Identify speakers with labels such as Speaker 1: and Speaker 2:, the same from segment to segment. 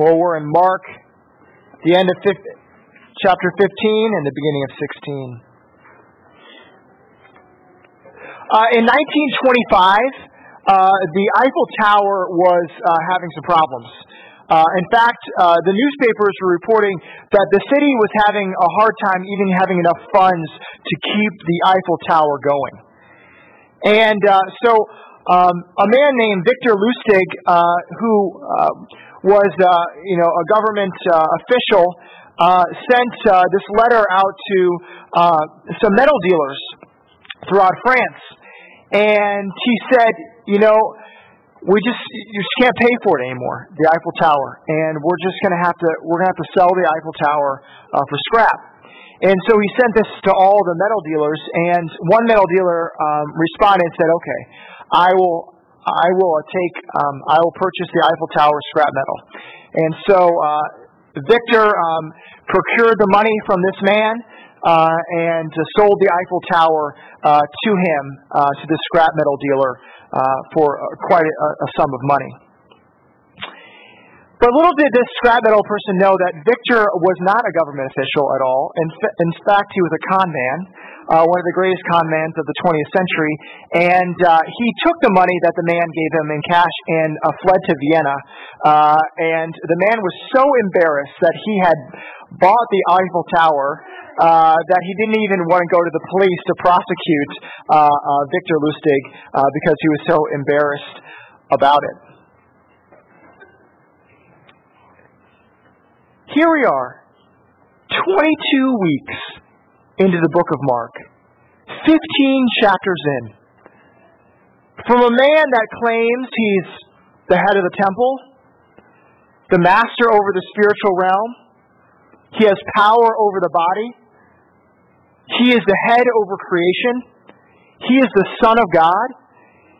Speaker 1: Well, we're in Mark, the end of 15, chapter 15 and the beginning of 16. Uh, in 1925, uh, the Eiffel Tower was uh, having some problems. Uh, in fact, uh, the newspapers were reporting that the city was having a hard time even having enough funds to keep the Eiffel Tower going. And uh, so um, a man named Victor Lustig, who was uh, you know a government uh, official, uh, sent this letter out to some metal dealers throughout France. And he said, you know, we just you just can't pay for it anymore, the Eiffel Tower, and we're just going to have to we're to have to sell the Eiffel Tower uh, for scrap. And so he sent this to all the metal dealers, and one metal dealer um, responded and said, "Okay, I will I will take um, I will purchase the Eiffel Tower scrap metal." And so uh, Victor um, procured the money from this man uh, and uh, sold the Eiffel Tower uh, to him, uh, to the scrap metal dealer, uh, for uh, quite a, a, sum of money. But little did this scrap metal person know that Victor was not a government official at all. In, in fact, he was a con man, uh, one of the greatest con mans of the 20th century. And uh, he took the money that the man gave him in cash and fled to Vienna. Uh and the man was so embarrassed that he had bought the Eiffel Tower uh, that he didn't even want to go to the police to prosecute uh, uh, Victor Lustig uh, because he was so embarrassed about it. Here we are, 22 weeks into the book of Mark, 15 chapters in. From a man that claims he's the head of the temple, the master over the spiritual realm, he has power over the body, he is the head over creation. He is the Son of God.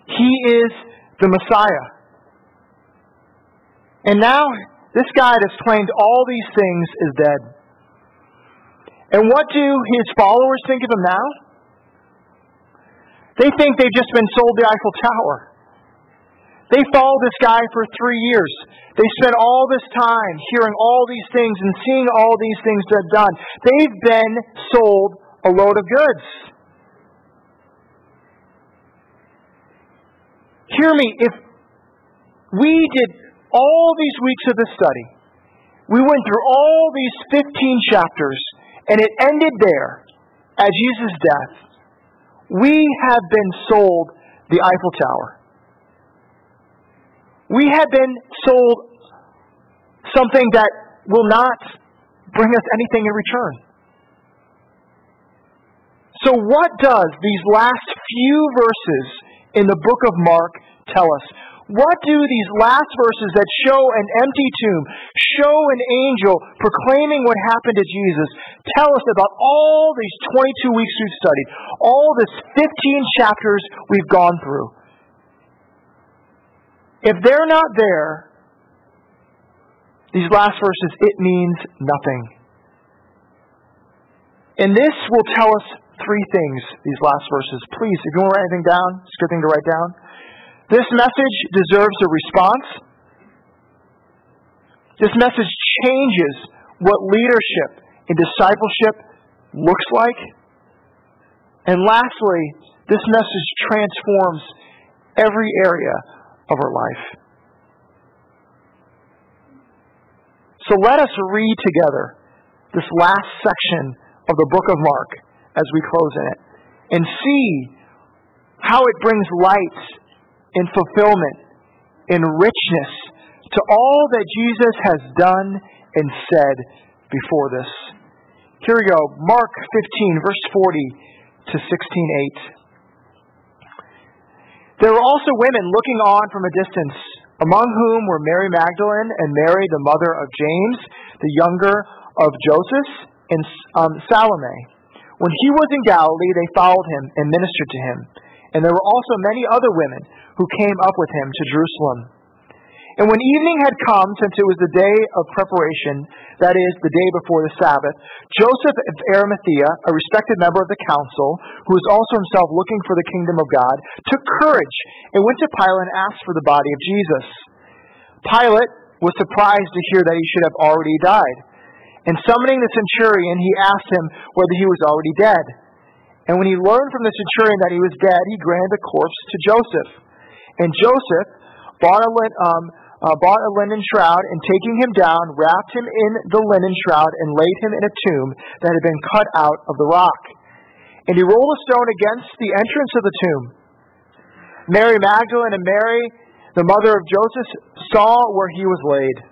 Speaker 1: He is the Messiah. And now, this guy that's claimed all these things is dead. And what do his followers think of him now? They think they've just been sold the Eiffel Tower. They followed this guy for three years. They spent all this time hearing all these things and seeing all these things that done. They've been sold a load of goods. Hear me, if we did all these weeks of the study, we went through all these 15 chapters, and it ended there at Jesus' death, we have been sold the Eiffel Tower. We have been sold something that will not bring us anything in return. So, what does these last few verses in the book of Mark tell us? What do these last verses that show an empty tomb, show an angel proclaiming what happened to Jesus, tell us about all these 22 weeks we've studied, all this 15 chapters we've gone through? If they're not there, these last verses, it means nothing. And this will tell us three things, these last verses. Please, if you want to write anything down, it's a good thing to write down. This message deserves a response. This message changes what leadership and discipleship looks like. And lastly, this message transforms every area of our life. So let us read together this last section of the book of Mark as we close in it and see how it brings light and fulfillment in richness to all that Jesus has done and said before this. Here we go. Mark 15, verse 40 to 16:8. There were also women looking on from a distance, among whom were Mary Magdalene and Mary, the mother of James, the younger of Joseph, and um, Salome. When he was in Galilee, they followed him and ministered to him. And there were also many other women who came up with him to Jerusalem. And when evening had come, since it was the day of preparation, that is, the day before the Sabbath, Joseph of Arimathea, a respected member of the council, who was also himself looking for the kingdom of God, took courage and went to Pilate and asked for the body of Jesus. Pilate was surprised to hear that he should have already died. And summoning the centurion, he asked him whether he was already dead. And when he learned from the centurion that he was dead, he granted the corpse to Joseph. And Joseph bought a, um, uh, bought a linen shroud, and taking him down, wrapped him in the linen shroud, and laid him in a tomb that had been cut out of the rock. And he rolled a stone against the entrance of the tomb. Mary Magdalene and Mary, the mother of Joseph, saw where he was laid.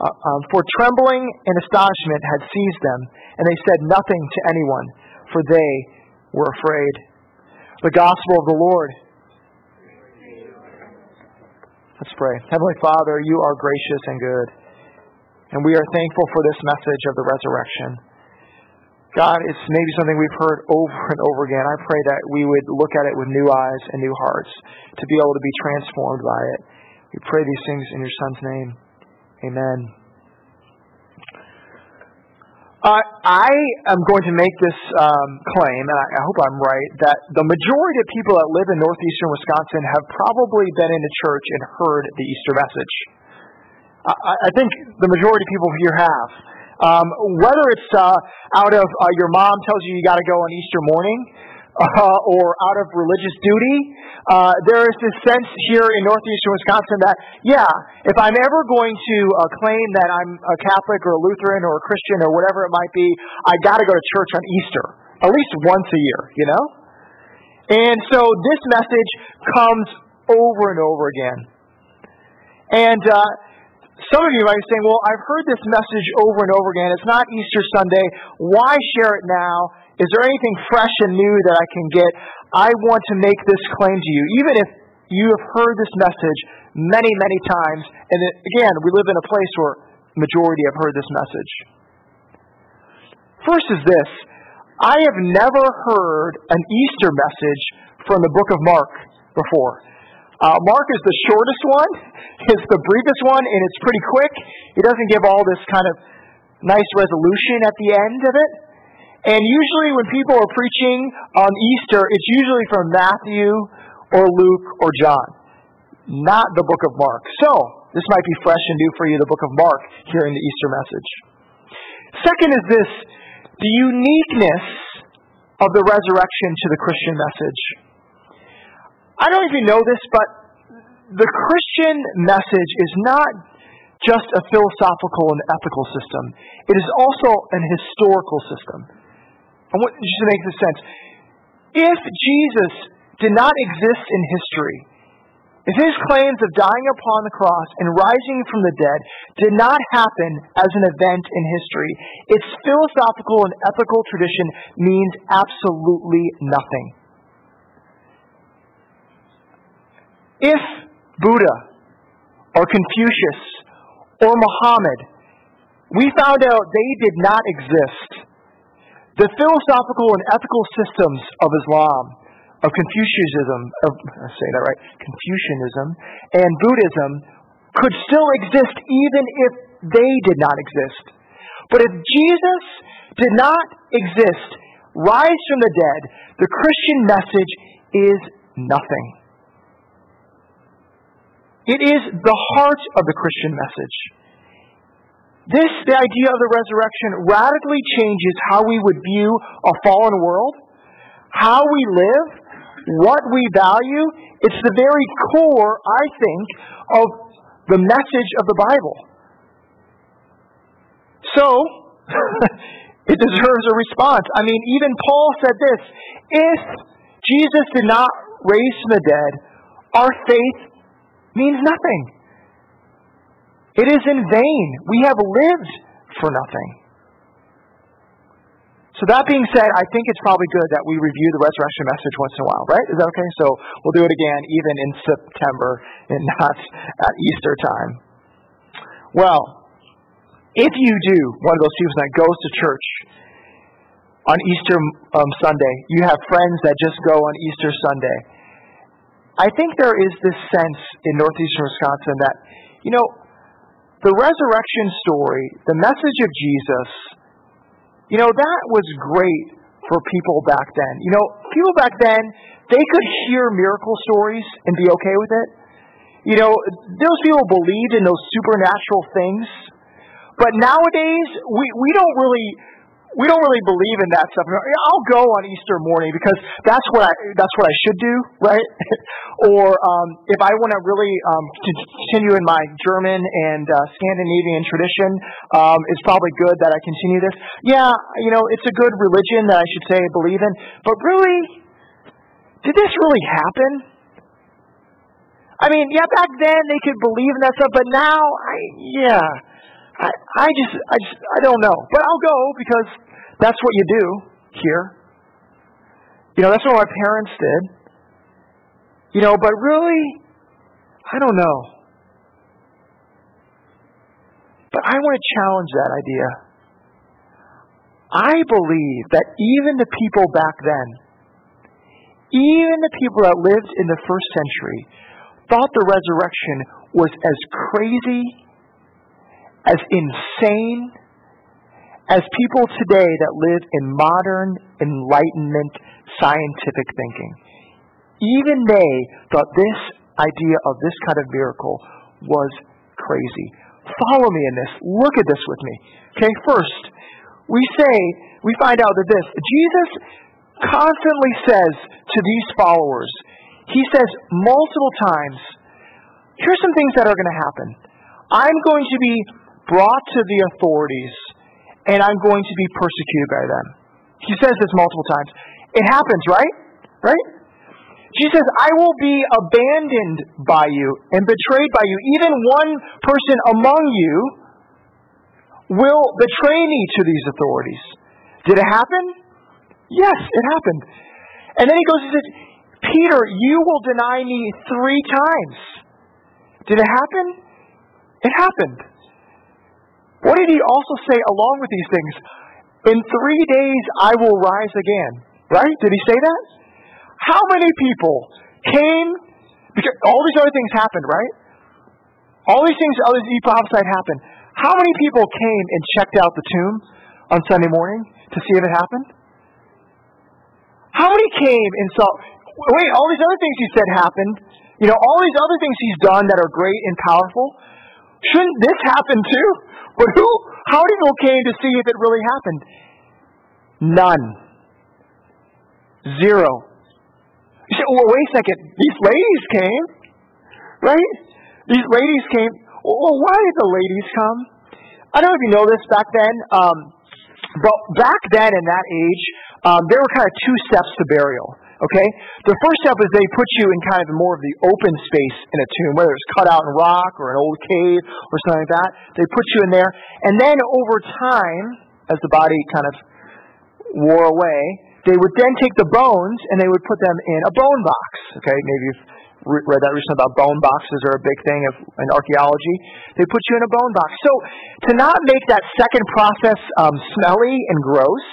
Speaker 1: uh, um, for trembling and astonishment had seized them, and they said nothing to anyone, for they were afraid. The Gospel of the Lord. Let's pray. Heavenly Father, you are gracious and good, and we are thankful for this message of the resurrection. God, it's maybe something we've heard over and over again. I pray that we would look at it with new eyes and new hearts to be able to be transformed by it. We pray these things in your Son's name. Amen. Uh, I am going to make this um, claim, and I, I hope I'm right, that the majority of people that live in northeastern Wisconsin have probably been in a church and heard the Easter message. I, I think the majority of people here have. Um, whether it's uh, out of uh, your mom tells you you got to go on Easter morning, uh, or out of religious duty. Uh, there is this sense here in northeastern Wisconsin that, yeah, if I'm ever going to uh, claim that I'm a Catholic or a Lutheran or a Christian or whatever it might be, I got to go to church on Easter at least once a year, you know. And so this message comes over and over again. And uh, some of you might be saying, well, I've heard this message over and over again. It's not Easter Sunday. Why share it now? Is there anything fresh and new that I can get? I want to make this claim to you, even if you have heard this message many, many times. And again, we live in a place where majority have heard this message. First is this I have never heard an Easter message from the book of Mark before. Uh, Mark is the shortest one, it's the briefest one, and it's pretty quick. He doesn't give all this kind of nice resolution at the end of it. And usually, when people are preaching on Easter, it's usually from Matthew or Luke or John, not the book of Mark. So, this might be fresh and new for you, the book of Mark, hearing the Easter message. Second is this the uniqueness of the resurrection to the Christian message. I don't even know this, but the Christian message is not just a philosophical and ethical system, it is also an historical system. I want just to make this sense. If Jesus did not exist in history, if his claims of dying upon the cross and rising from the dead did not happen as an event in history, its philosophical and ethical tradition means absolutely nothing. If Buddha or Confucius or Muhammad, we found out they did not exist the philosophical and ethical systems of Islam, of Confucianism, of, I say that right, Confucianism, and Buddhism could still exist even if they did not exist. But if Jesus did not exist, rise from the dead, the Christian message is nothing. It is the heart of the Christian message. This, the idea of the resurrection, radically changes how we would view a fallen world, how we live, what we value. It's the very core, I think, of the message of the Bible. So, it deserves a response. I mean, even Paul said this if Jesus did not raise from the dead, our faith means nothing. It is in vain. We have lived for nothing. So that being said, I think it's probably good that we review the resurrection message once in a while, right? Is that okay? So we'll do it again even in September and not at Easter time. Well, if you do one of those people that goes to church on Easter um, Sunday, you have friends that just go on Easter Sunday. I think there is this sense in northeastern Wisconsin that, you know, the resurrection story, the message of Jesus, you know, that was great for people back then. You know, people back then, they could hear miracle stories and be okay with it. You know, those people believed in those supernatural things. But nowadays, we, we don't really we don't really believe in that stuff. I'll go on Easter morning because that's what I that's what I should do, right? or um, if I want to really um, continue in my German and uh, Scandinavian tradition, um, it's probably good that I continue this. Yeah, you know, it's a good religion that I should say I believe in, but really, did this really happen? I mean, yeah, back then they could believe in that stuff, but now, I yeah. I, I just, I just, I don't know. But I'll go because that's what you do here. You know, that's what my parents did. You know, but really, I don't know. But I want to challenge that idea. I believe that even the people back then, even the people that lived in the first century, thought the resurrection was as crazy, as insane, as people today that live in modern enlightenment scientific thinking. Even they thought this idea of this kind of miracle was crazy. Follow me in this. Look at this with me. Okay, first, we say, we find out that this, Jesus constantly says to these followers, he says multiple times, here's some things that are going to happen. I'm going to be brought to the authorities and I'm going to be persecuted by them. He says this multiple times. It happens, right? Right? She says, I will be abandoned by you and betrayed by you. Even one person among you will betray me to these authorities. Did it happen? Yes, it happened. And then he goes and says, Peter, you will deny me three times. Did it happen? It happened. What did he also say along with these things? In three days I will rise again. Right? Did he say that? How many people came because all these other things happened, right? All these things others he prophesied happened. How many people came and checked out the tomb on Sunday morning to see if it happened? How many came and saw wait, all these other things he said happened. You know, all these other things he's done that are great and powerful. Shouldn't this happen too? But who, how many people came to see if it really happened? None. Zero. You say, well, wait a second. These ladies came, right? These ladies came. Well, why did the ladies come? I don't know if you know this back then, um, but back then in that age, um, there were kind of two steps to burial. Okay? The first step is they put you in kind of more of the open space in a tomb, whether it's cut out in rock or an old cave or something like that. They put you in there. And then over time, as the body kind of wore away, they would then take the bones and they would put them in a bone box. Okay? Maybe you've read that recently about bone boxes are a big thing of, in archaeology. They put you in a bone box. So to not make that second process um, smelly and gross,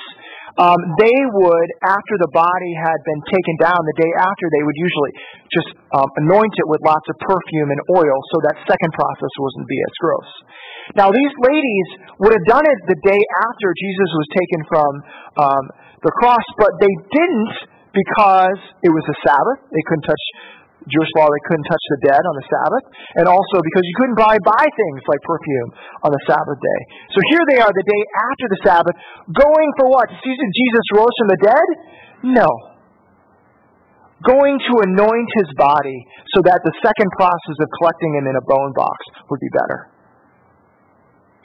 Speaker 1: um, they would, after the body had been taken down, the day after, they would usually just um, anoint it with lots of perfume and oil so that second process wouldn't be as gross. Now, these ladies would have done it the day after Jesus was taken from um, the cross, but they didn't because it was a Sabbath. They couldn't touch Jewish law, they couldn't touch the dead on the Sabbath, and also because you couldn't buy, buy things like perfume on the Sabbath day. So here they are the day after the Sabbath, going for what? To see Jesus rose from the dead? No. Going to anoint his body so that the second process of collecting him in a bone box would be better.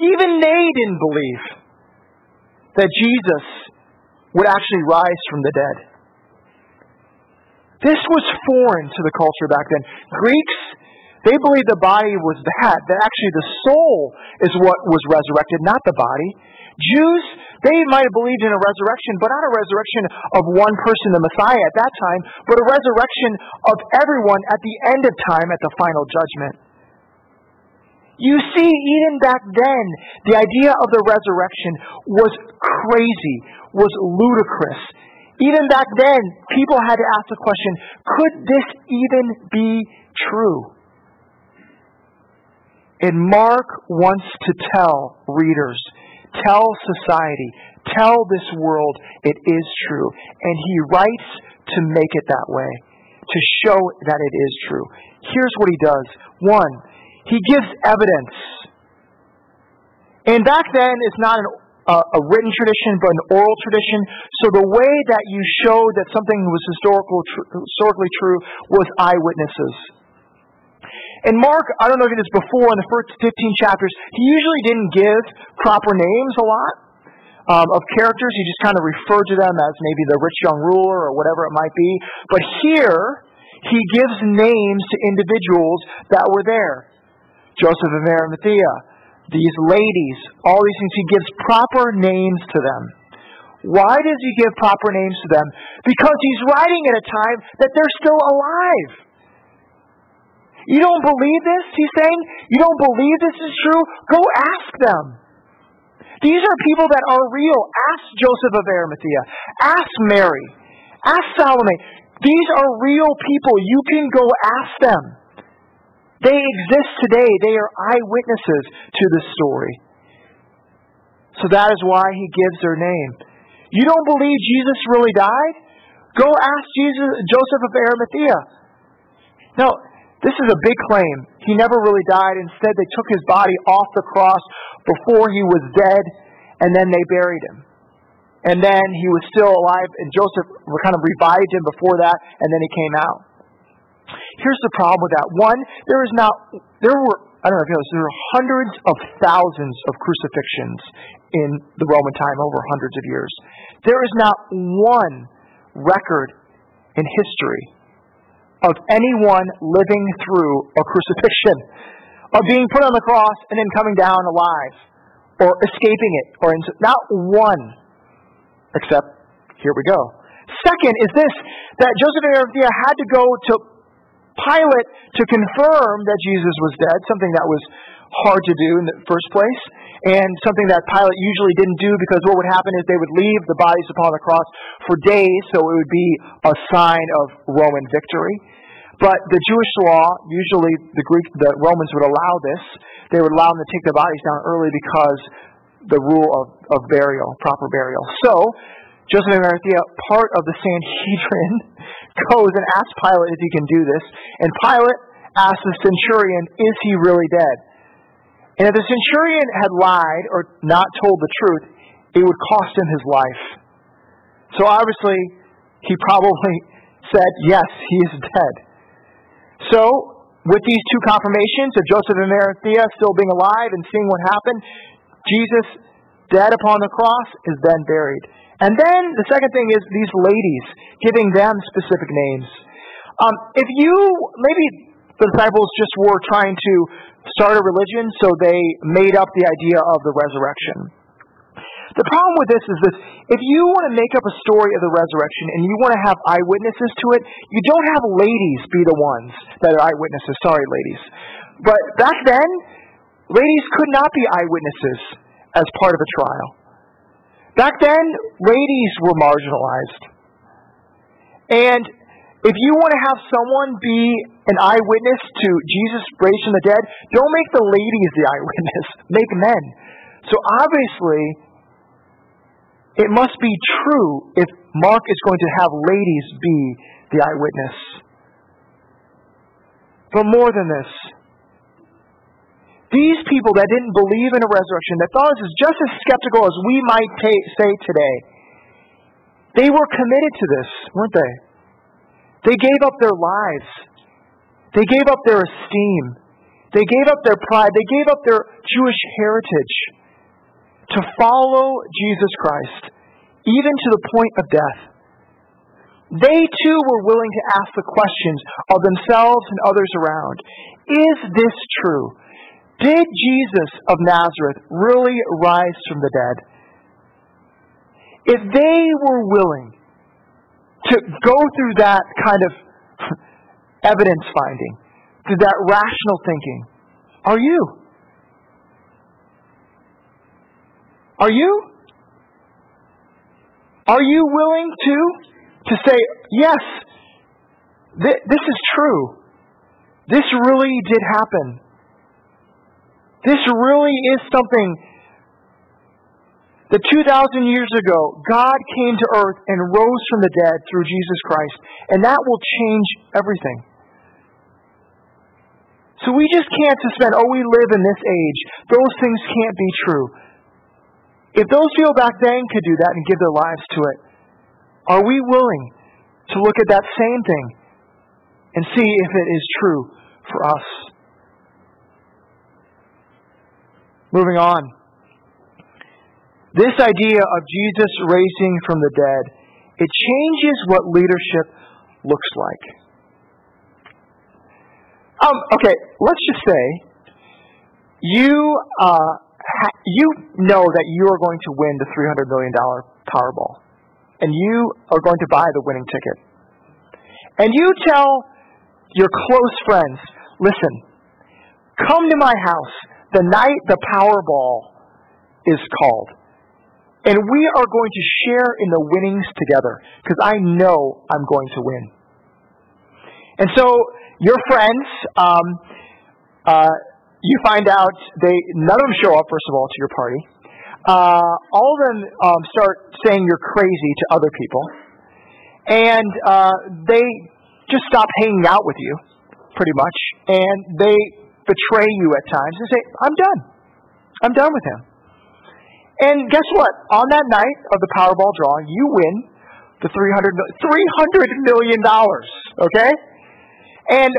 Speaker 1: Even they didn't believe that Jesus would actually rise from the dead. This was foreign to the culture back then. Greeks, they believed the body was that, that actually the soul is what was resurrected, not the body. Jews, they might have believed in a resurrection, but not a resurrection of one person, the Messiah at that time, but a resurrection of everyone at the end of time at the final judgment. You see, even back then, the idea of the resurrection was crazy, was ludicrous. Even back then, people had to ask the question could this even be true? And Mark wants to tell readers tell society, tell this world it is true. And he writes to make it that way, to show that it is true. Here's what he does. One, he gives evidence. And back then, it's not an, a written tradition, but an oral tradition. So the way that you showed that something was historical, tr- historically true was eyewitnesses. And Mark, I don't know if it is before in the first 15 chapters, he usually didn't give proper names a lot um, of characters. He just kind of referred to them as maybe the rich young ruler or whatever it might be. But here, he gives names to individuals that were there. Joseph of Arimathea, these ladies, all these things. He gives proper names to them. Why does he give proper names to them? Because he's writing at a time that they're still alive. You don't believe this? He's saying, You don't believe this is true? Go ask them. These are people that are real. Ask Joseph of Arimathea. Ask Mary. Ask Salome. These are real people. You can go ask them. They exist today. They are eyewitnesses to the story. So that is why he gives their name. You don't believe Jesus really died? Go ask Jesus, Joseph of Arimathea. Now, this is a big claim. He never really died. Instead, they took his body off the cross before he was dead, and then they buried him. And then he was still alive, and Joseph kind of revived him before that, and then he came out. Here's the problem with that. One, there is not, there were, I don't know if you know this, there were hundreds of thousands of crucifixions in the Roman time over hundreds of years. There is not one record in history of anyone living through a crucifixion, of being put on the cross and then coming down alive, or escaping it, or not one, except here we go. Second is this that Joseph of Arimathea had to go to Pilate to confirm that Jesus was dead, something that was hard to do in the first place, and something that Pilate usually didn't do because what would happen is they would leave the bodies upon the cross for days, so it would be a sign of Roman victory. But the Jewish law, usually the Greek, the Romans would allow this. They would allow them to take the bodies down early because the rule of, of burial, proper burial. So, Joseph of Arimathea, part of the Sanhedrin, goes and asks Pilate if he can do this. And Pilate asks the centurion, is he really dead? And if the centurion had lied or not told the truth, it would cost him his life. So obviously, he probably said, yes, he is dead. So, with these two confirmations of Joseph and Arimathea still being alive and seeing what happened, Jesus, dead upon the cross, is then buried. And then the second thing is these ladies, giving them specific names. Um, if you, maybe the disciples just were trying to start a religion, so they made up the idea of the resurrection. The problem with this is this if you want to make up a story of the resurrection and you want to have eyewitnesses to it, you don't have ladies be the ones that are eyewitnesses. Sorry, ladies. But back then, ladies could not be eyewitnesses as part of a trial. Back then, ladies were marginalized. And if you want to have someone be an eyewitness to Jesus raised from the dead, don't make the ladies the eyewitness. Make men. So obviously, it must be true if Mark is going to have ladies be the eyewitness. But more than this, these people that didn't believe in a resurrection, that thought this is just as skeptical as we might say today, they were committed to this, weren't they? They gave up their lives. They gave up their esteem. They gave up their pride. They gave up their Jewish heritage to follow Jesus Christ, even to the point of death. They too were willing to ask the questions of themselves and others around. Is this true? Did Jesus of Nazareth really rise from the dead? If they were willing to go through that kind of evidence finding, through that rational thinking, are you? Are you? Are you willing to to say, yes, th- this is true. This really did happen. This really is something that 2,000 years ago, God came to earth and rose from the dead through Jesus Christ, and that will change everything. So we just can't suspend, oh, we live in this age. Those things can't be true. If those people back then could do that and give their lives to it, are we willing to look at that same thing and see if it is true for us? Moving on. This idea of Jesus raising from the dead, it changes what leadership looks like. Um, okay, let's just say you uh, ha- you know that you are going to win the three hundred million dollar Powerball and you are going to buy the winning ticket. And you tell your close friends, listen, come to my house the night the Powerball is called. And we are going to share in the winnings together because I know I'm going to win. And so your friends, um, uh, you find out they none of them show up first of all to your party uh, all of them um, start saying you're crazy to other people, and uh, they just stop hanging out with you, pretty much, and they betray you at times and say, "I'm done. I'm done with him." And guess what? On that night of the Powerball drawing, you win the 300, $300 million, okay? And,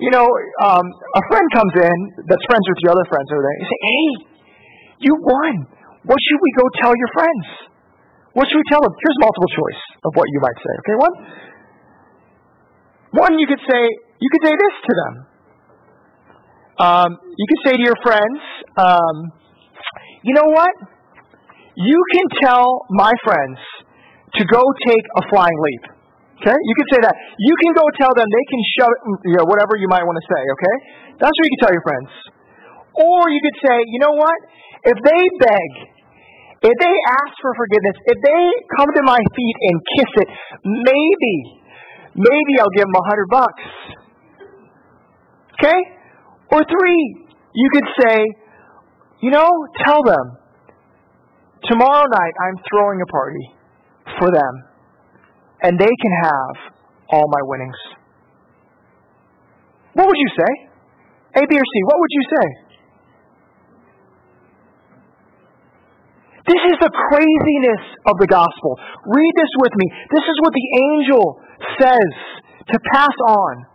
Speaker 1: you know, um, a friend comes in that's friends with your other friends over there. You say, hey, you won. What should we go tell your friends? What should we tell them? Here's multiple choice of what you might say. Okay, one. One, you could say you could say this to them. Um, you could say to your friends, um, you know what? You can tell my friends to go take a flying leap. Okay, you can say that. You can go tell them they can shove it, you know, whatever you might want to say. Okay, that's what you can tell your friends. Or you could say, you know what? If they beg if they ask for forgiveness, if they come to my feet and kiss it, maybe, maybe I'll give them a hundred bucks. Okay? Or three, you could say, you know, tell them, tomorrow night I'm throwing a party for them, and they can have all my winnings. What would you say? A, B, or C, what would you say? This is the craziness of the gospel. Read this with me. This is what the angel says to pass on.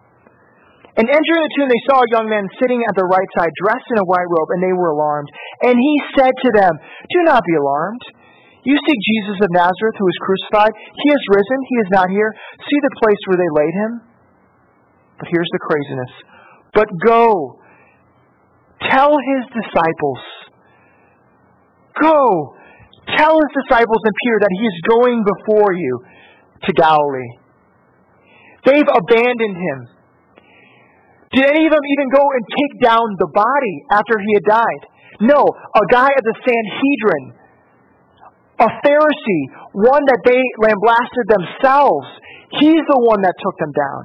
Speaker 1: And entering the tomb, they saw a young man sitting at the right side, dressed in a white robe, and they were alarmed. And he said to them, Do not be alarmed. You seek Jesus of Nazareth, who was crucified. He has risen. He is not here. See the place where they laid him? But here's the craziness. But go, tell his disciples, go, Tell his disciples and Peter that he is going before you to Galilee. They've abandoned him. Did any of them even go and take down the body after he had died? No, a guy at the Sanhedrin, a Pharisee, one that they lambasted themselves, he's the one that took them down.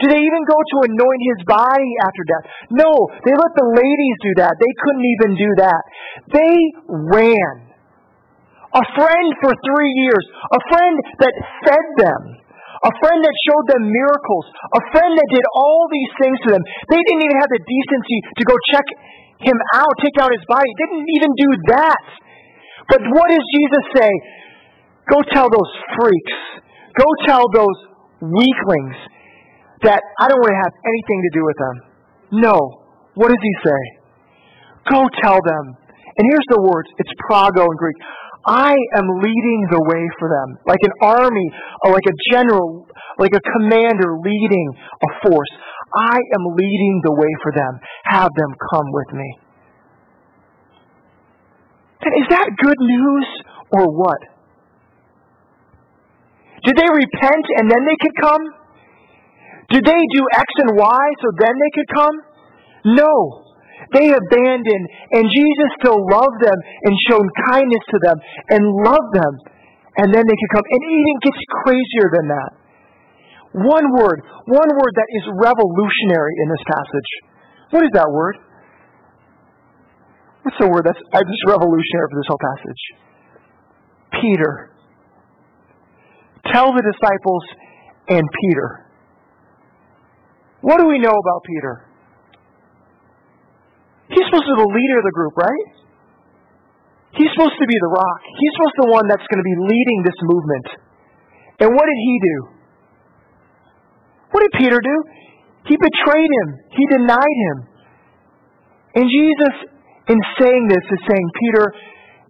Speaker 1: Did they even go to anoint his body after death? No, they let the ladies do that. They couldn't even do that. They ran a friend for three years, a friend that fed them, a friend that showed them miracles, a friend that did all these things to them. They didn't even have the decency to go check him out, take out his body. Didn't even do that. But what does Jesus say? Go tell those freaks, go tell those weaklings that I don't want to have anything to do with them. No. What does he say? Go tell them. And here's the words. It's proago in Greek. I am leading the way for them, like an army, or like a general, like a commander leading a force. I am leading the way for them. Have them come with me. And is that good news or what? Did they repent and then they could come? Did they do X and Y so then they could come? No. They abandoned, and Jesus still loved them and shown kindness to them and loved them. And then they could come. And it even gets crazier than that. One word, one word that is revolutionary in this passage. What is that word? What's the word that's uh, just revolutionary for this whole passage? Peter. Tell the disciples and Peter. What do we know about Peter? He's supposed to be the leader of the group, right? He's supposed to be the rock. He's supposed to be the one that's going to be leading this movement. And what did he do? What did Peter do? He betrayed him. He denied him. And Jesus, in saying this, is saying, Peter,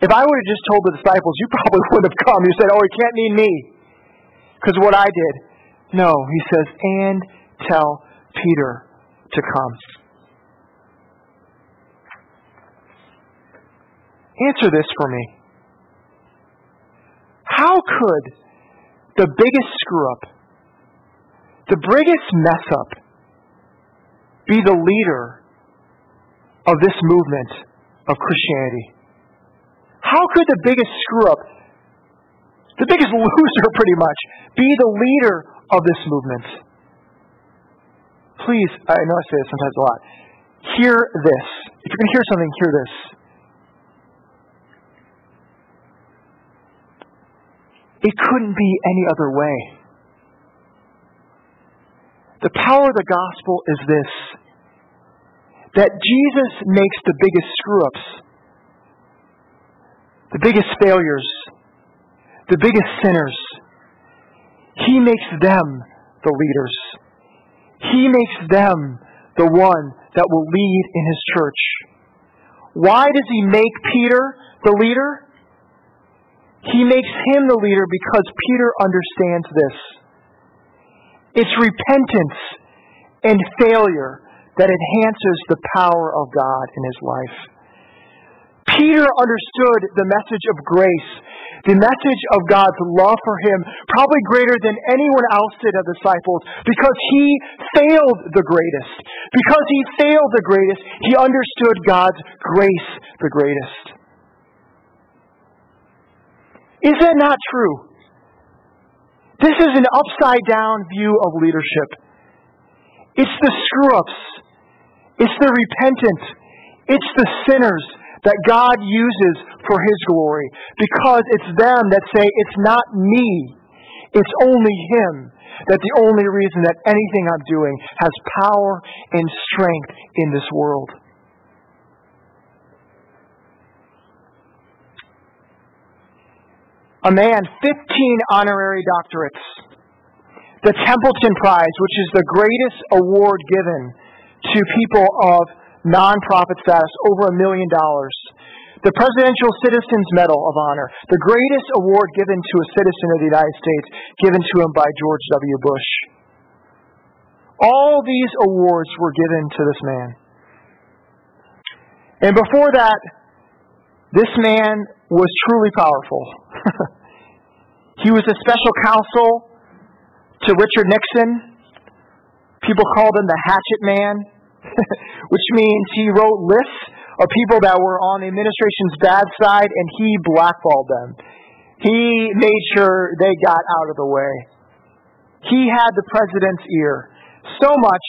Speaker 1: if I would have just told the disciples, you probably wouldn't have come. You said, oh, he can't mean me. Because what I did. No, he says, and tell Peter to come. Answer this for me. How could the biggest screw up, the biggest mess up, be the leader of this movement of Christianity? How could the biggest screw up, the biggest loser pretty much, be the leader of this movement? Please, I know I say this sometimes a lot. Hear this. If you're going to hear something, hear this. It couldn't be any other way. The power of the gospel is this that Jesus makes the biggest screw ups, the biggest failures, the biggest sinners. He makes them the leaders. He makes them the one that will lead in his church. Why does he make Peter the leader? He makes him the leader because Peter understands this. It's repentance and failure that enhances the power of God in his life. Peter understood the message of grace, the message of God's love for him, probably greater than anyone else did of disciples, because he failed the greatest. Because he failed the greatest, he understood God's grace the greatest. Is that not true? This is an upside down view of leadership. It's the screw ups, it's the repentant, it's the sinners that God uses for His glory because it's them that say, It's not me, it's only Him. That the only reason that anything I'm doing has power and strength in this world. A man 15 honorary doctorates, the Templeton Prize, which is the greatest award given to people of nonprofit status, over a million dollars. The Presidential Citizens Medal of Honor, the greatest award given to a citizen of the United States, given to him by George W. Bush. All these awards were given to this man. And before that, this man was truly powerful. he was a special counsel to Richard Nixon. People called him the Hatchet Man, which means he wrote lists of people that were on the administration's bad side and he blackballed them. He made sure they got out of the way. He had the president's ear. So much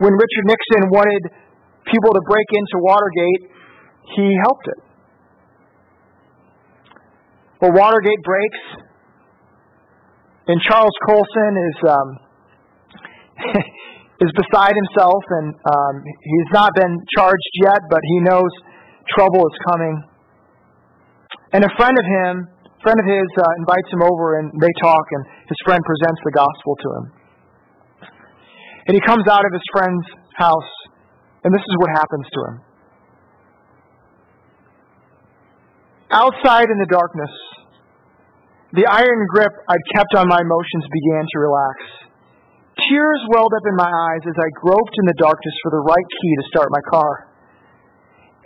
Speaker 1: when Richard Nixon wanted people to break into Watergate, he helped it. Well, Watergate breaks, and Charles Colson is um, is beside himself, and um, he's not been charged yet, but he knows trouble is coming. And a friend of him, friend of his, uh, invites him over, and they talk, and his friend presents the gospel to him. And he comes out of his friend's house, and this is what happens to him. Outside in the darkness, the iron grip I'd kept on my emotions began to relax. Tears welled up in my eyes as I groped in the darkness for the right key to start my car.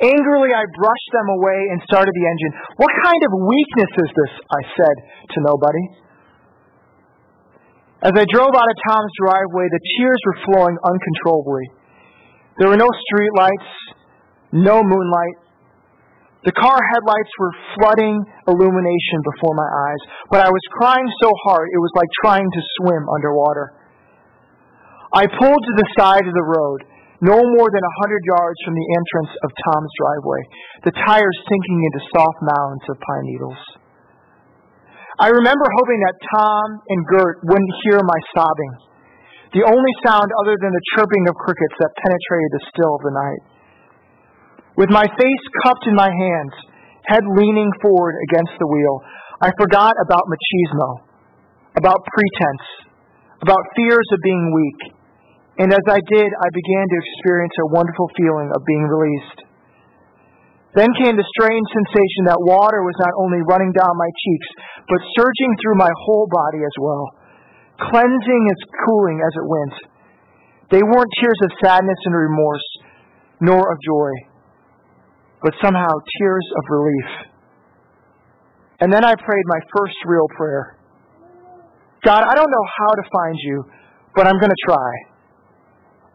Speaker 1: Angrily, I brushed them away and started the engine. What kind of weakness is this? I said to nobody. As I drove out of Tom's driveway, the tears were flowing uncontrollably. There were no streetlights, no moonlight. The car headlights were flooding illumination before my eyes, but I was crying so hard it was like trying to swim underwater. I pulled to the side of the road no more than a hundred yards from the entrance of Tom's driveway, the tires sinking into soft mounds of pine needles. I remember hoping that Tom and Gert wouldn't hear my sobbing, the only sound other than the chirping of crickets that penetrated the still of the night. With my face cupped in my hands, head leaning forward against the wheel, I forgot about machismo, about pretense, about fears of being weak, and as I did, I began to experience a wonderful feeling of being released. Then came the strange sensation that water was not only running down my cheeks, but surging through my whole body as well, cleansing and cooling as it went. They weren't tears of sadness and remorse, nor of joy, but somehow tears of relief. And then I prayed my first real prayer God, I don't know how to find you, but I'm going to try.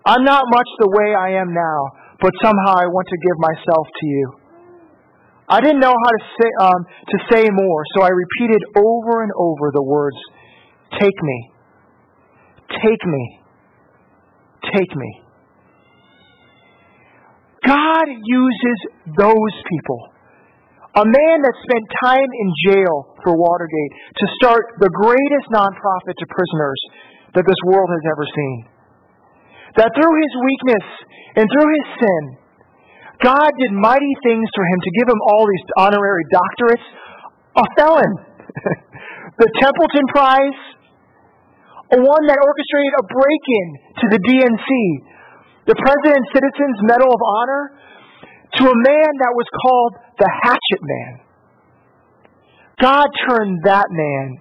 Speaker 1: I'm not much the way I am now, but somehow I want to give myself to you. I didn't know how to say, um, to say more, so I repeated over and over the words, Take me, take me, take me. God uses those people. A man that spent time in jail for Watergate to start the greatest nonprofit to prisoners that this world has ever seen that through his weakness and through his sin, God did mighty things for him to give him all these honorary doctorates. A felon, the Templeton Prize, a one that orchestrated a break in to the DNC, the President's Citizens Medal of Honor, to a man that was called the Hatchet Man. God turned that man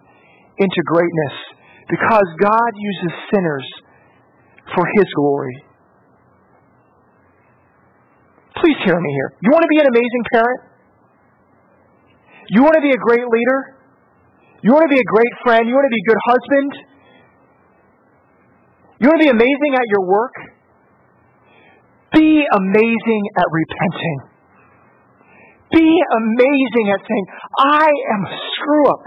Speaker 1: into greatness because God uses sinners for His glory. Please hear me here. You want to be an amazing parent? You want to be a great leader? You want to be a great friend? You want to be a good husband? You want to be amazing at your work? Be amazing at repenting. Be amazing at saying, I am a screw up.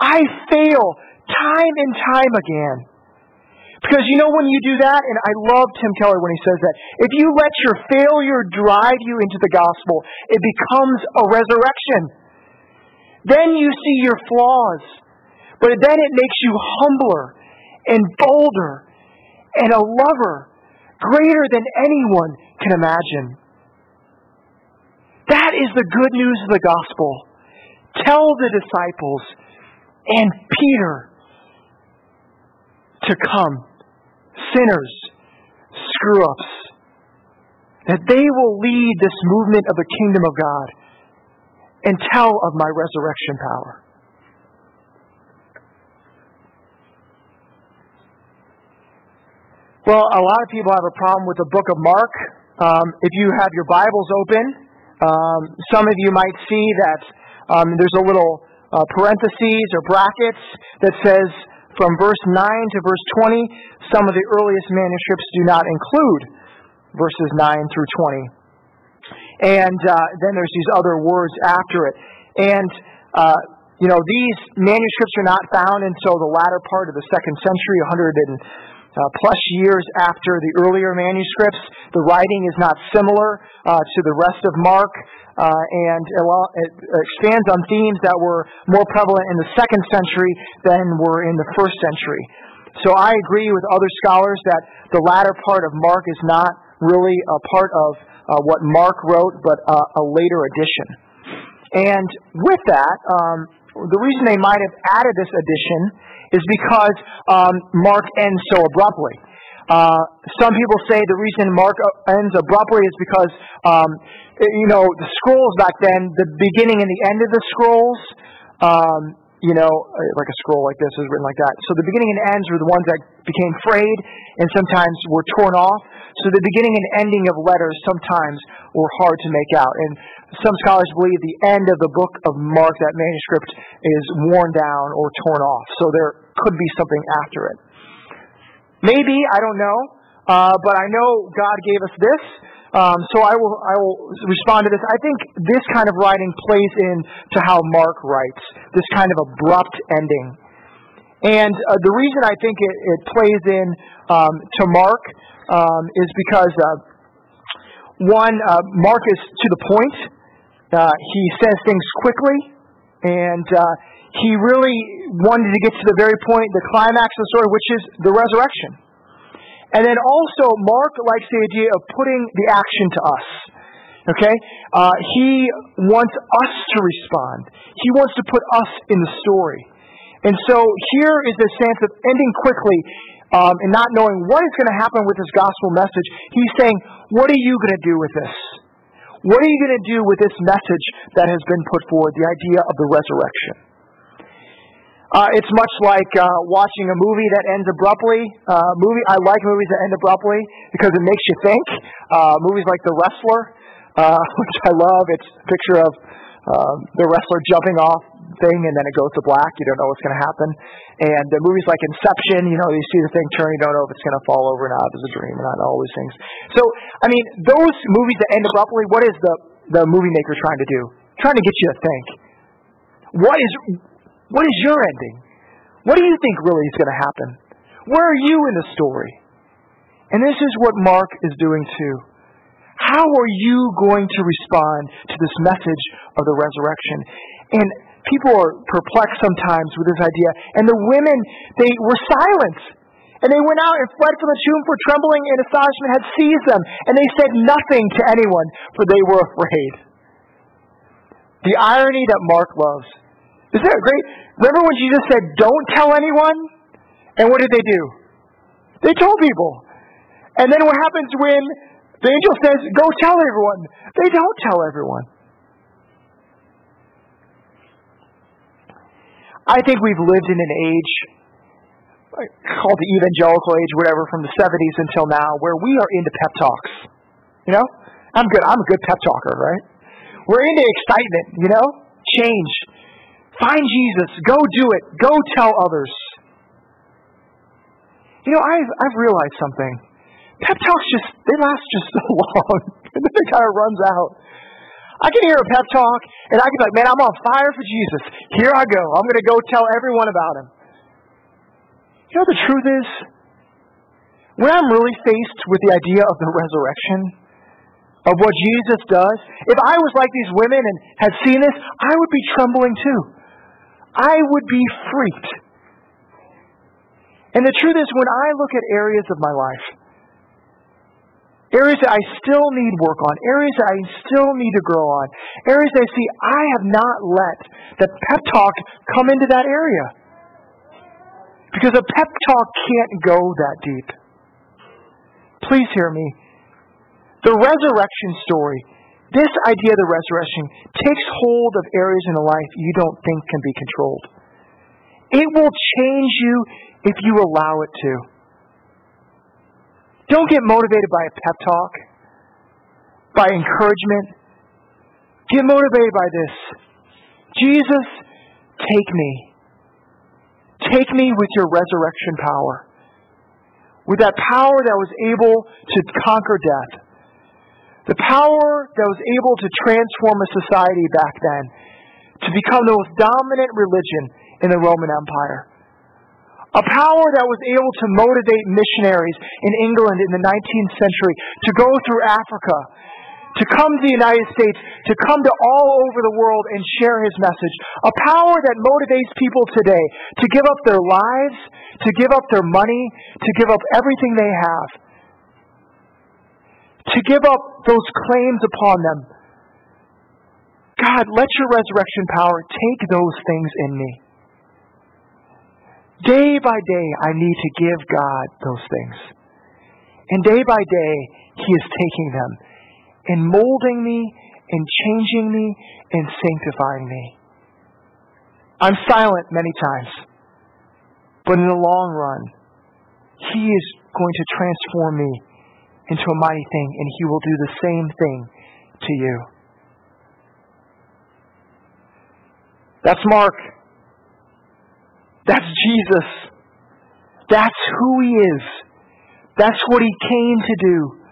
Speaker 1: I fail time and time again. Because you know when you do that, and I love Tim Keller when he says that, if you let your failure drive you into the gospel, it becomes a resurrection. Then you see your flaws, but then it makes you humbler and bolder and a lover greater than anyone can imagine. That is the good news of the gospel. Tell the disciples and Peter to come sinners, screw ups, that they will lead this movement of the kingdom of God and tell of my resurrection power. Well, a lot of people have a problem with the book of Mark. Um, if you have your Bibles open, um, some of you might see that um, there's a little uh, parentheses or brackets that says from verse 9 to verse 20, some of the earliest manuscripts do not include verses 9 through 20. And uh, then there's these other words after it. And, uh, you know, these manuscripts are not found until the latter part of the second century, 100 and uh, plus years after the earlier manuscripts. The writing is not similar uh, to the rest of Mark uh, and it expands on themes that were more prevalent in the second century than were in the first century. So I agree with other scholars that the latter part of Mark is not really a part of uh, what Mark wrote, but a later addition. And with that, um, the reason they might have added this addition is because um, Mark ends so abruptly. Uh, some people say the reason Mark ends abruptly is because, um, you know, the scrolls back then, the beginning and the end of the scrolls, um, you know, like a scroll like this is written like that. So the beginning and ends were the ones that became frayed and sometimes were torn off. So the beginning and ending of letters sometimes were hard to make out. And some scholars believe the end of the book of Mark, that manuscript, is worn down or torn off. So there could be something after it. Maybe, I don't know. Uh, but I know God gave us this. Um, so I will, I will respond to this. I think this kind of writing plays into how Mark writes, this kind of abrupt ending. And uh, the reason I think it, it plays in um, to Mark um, is because, uh, one, uh, Mark is to the point. Uh, he says things quickly, and uh, he really wanted to get to the very point, the climax of the story, which is the resurrection. And then also, Mark likes the idea of putting the action to us. Okay? Uh, he wants us to respond. He wants to put us in the story. And so here is the sense of ending quickly um, and not knowing what is going to happen with this gospel message, he's saying, What are you going to do with this? What are you going to do with this message that has been put forward, the idea of the resurrection? Uh, it's much like uh, watching a movie that ends abruptly. Uh, movie I like movies that end abruptly because it makes you think. Uh, movies like The Wrestler, uh, which I love. It's a picture of uh, the wrestler jumping off thing and then it goes to black. You don't know what's going to happen. And the movies like Inception, you know, you see the thing turn, you don't know if it's going to fall over or not, it's a dream or not, all these things. So, I mean, those movies that end abruptly, what is the, the movie maker trying to do? Trying to get you to think. What is, what is your ending? What do you think really is going to happen? Where are you in the story? And this is what Mark is doing too. How are you going to respond to this message of the resurrection? And people are perplexed sometimes with this idea. And the women, they were silent. And they went out and fled from the tomb, for trembling and astonishment had seized them. And they said nothing to anyone, for they were afraid. The irony that Mark loves. Is that great? Remember when Jesus said, Don't tell anyone? And what did they do? They told people. And then what happens when the angel says, Go tell everyone? They don't tell everyone. I think we've lived in an age called the evangelical age, whatever, from the 70s until now, where we are into pep talks. You know? I'm good. I'm a good pep talker, right? We're into excitement, you know? Change. Find Jesus. Go do it. Go tell others. You know, I've, I've realized something. Pep talks just, they last just so long. and then it kind of runs out. I can hear a pep talk, and I can be like, man, I'm on fire for Jesus. Here I go. I'm going to go tell everyone about him. You know the truth is? When I'm really faced with the idea of the resurrection, of what Jesus does, if I was like these women and had seen this, I would be trembling too. I would be freaked. And the truth is, when I look at areas of my life areas that I still need work on, areas that I still need to grow on, areas that I see I have not let the pep talk come into that area. Because a pep talk can't go that deep. Please hear me. The resurrection story, this idea of the resurrection, takes hold of areas in the life you don't think can be controlled. It will change you if you allow it to. Don't get motivated by a pep talk, by encouragement. Get motivated by this. Jesus, take me. Take me with your resurrection power. With that power that was able to conquer death. The power that was able to transform a society back then to become the most dominant religion in the Roman Empire. A power that was able to motivate missionaries in England in the 19th century to go through Africa, to come to the United States, to come to all over the world and share his message. A power that motivates people today to give up their lives, to give up their money, to give up everything they have, to give up those claims upon them. God, let your resurrection power take those things in me. Day by day, I need to give God those things. And day by day, He is taking them and molding me and changing me and sanctifying me. I'm silent many times, but in the long run, He is going to transform me into a mighty thing, and He will do the same thing to you. That's Mark. That's Jesus. That's who He is. That's what He came to do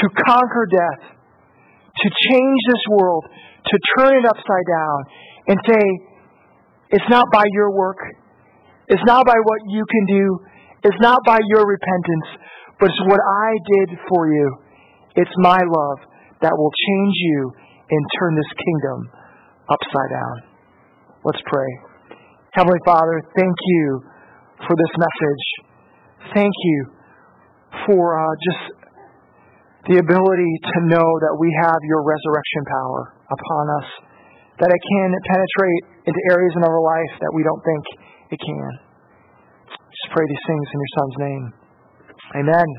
Speaker 1: to conquer death, to change this world, to turn it upside down, and say, it's not by your work, it's not by what you can do, it's not by your repentance, but it's what I did for you. It's my love that will change you and turn this kingdom upside down. Let's pray. Heavenly Father, thank you for this message. Thank you for uh, just the ability to know that we have your resurrection power upon us, that it can penetrate into areas in our life that we don't think it can. Just pray these things in your Son's name. Amen.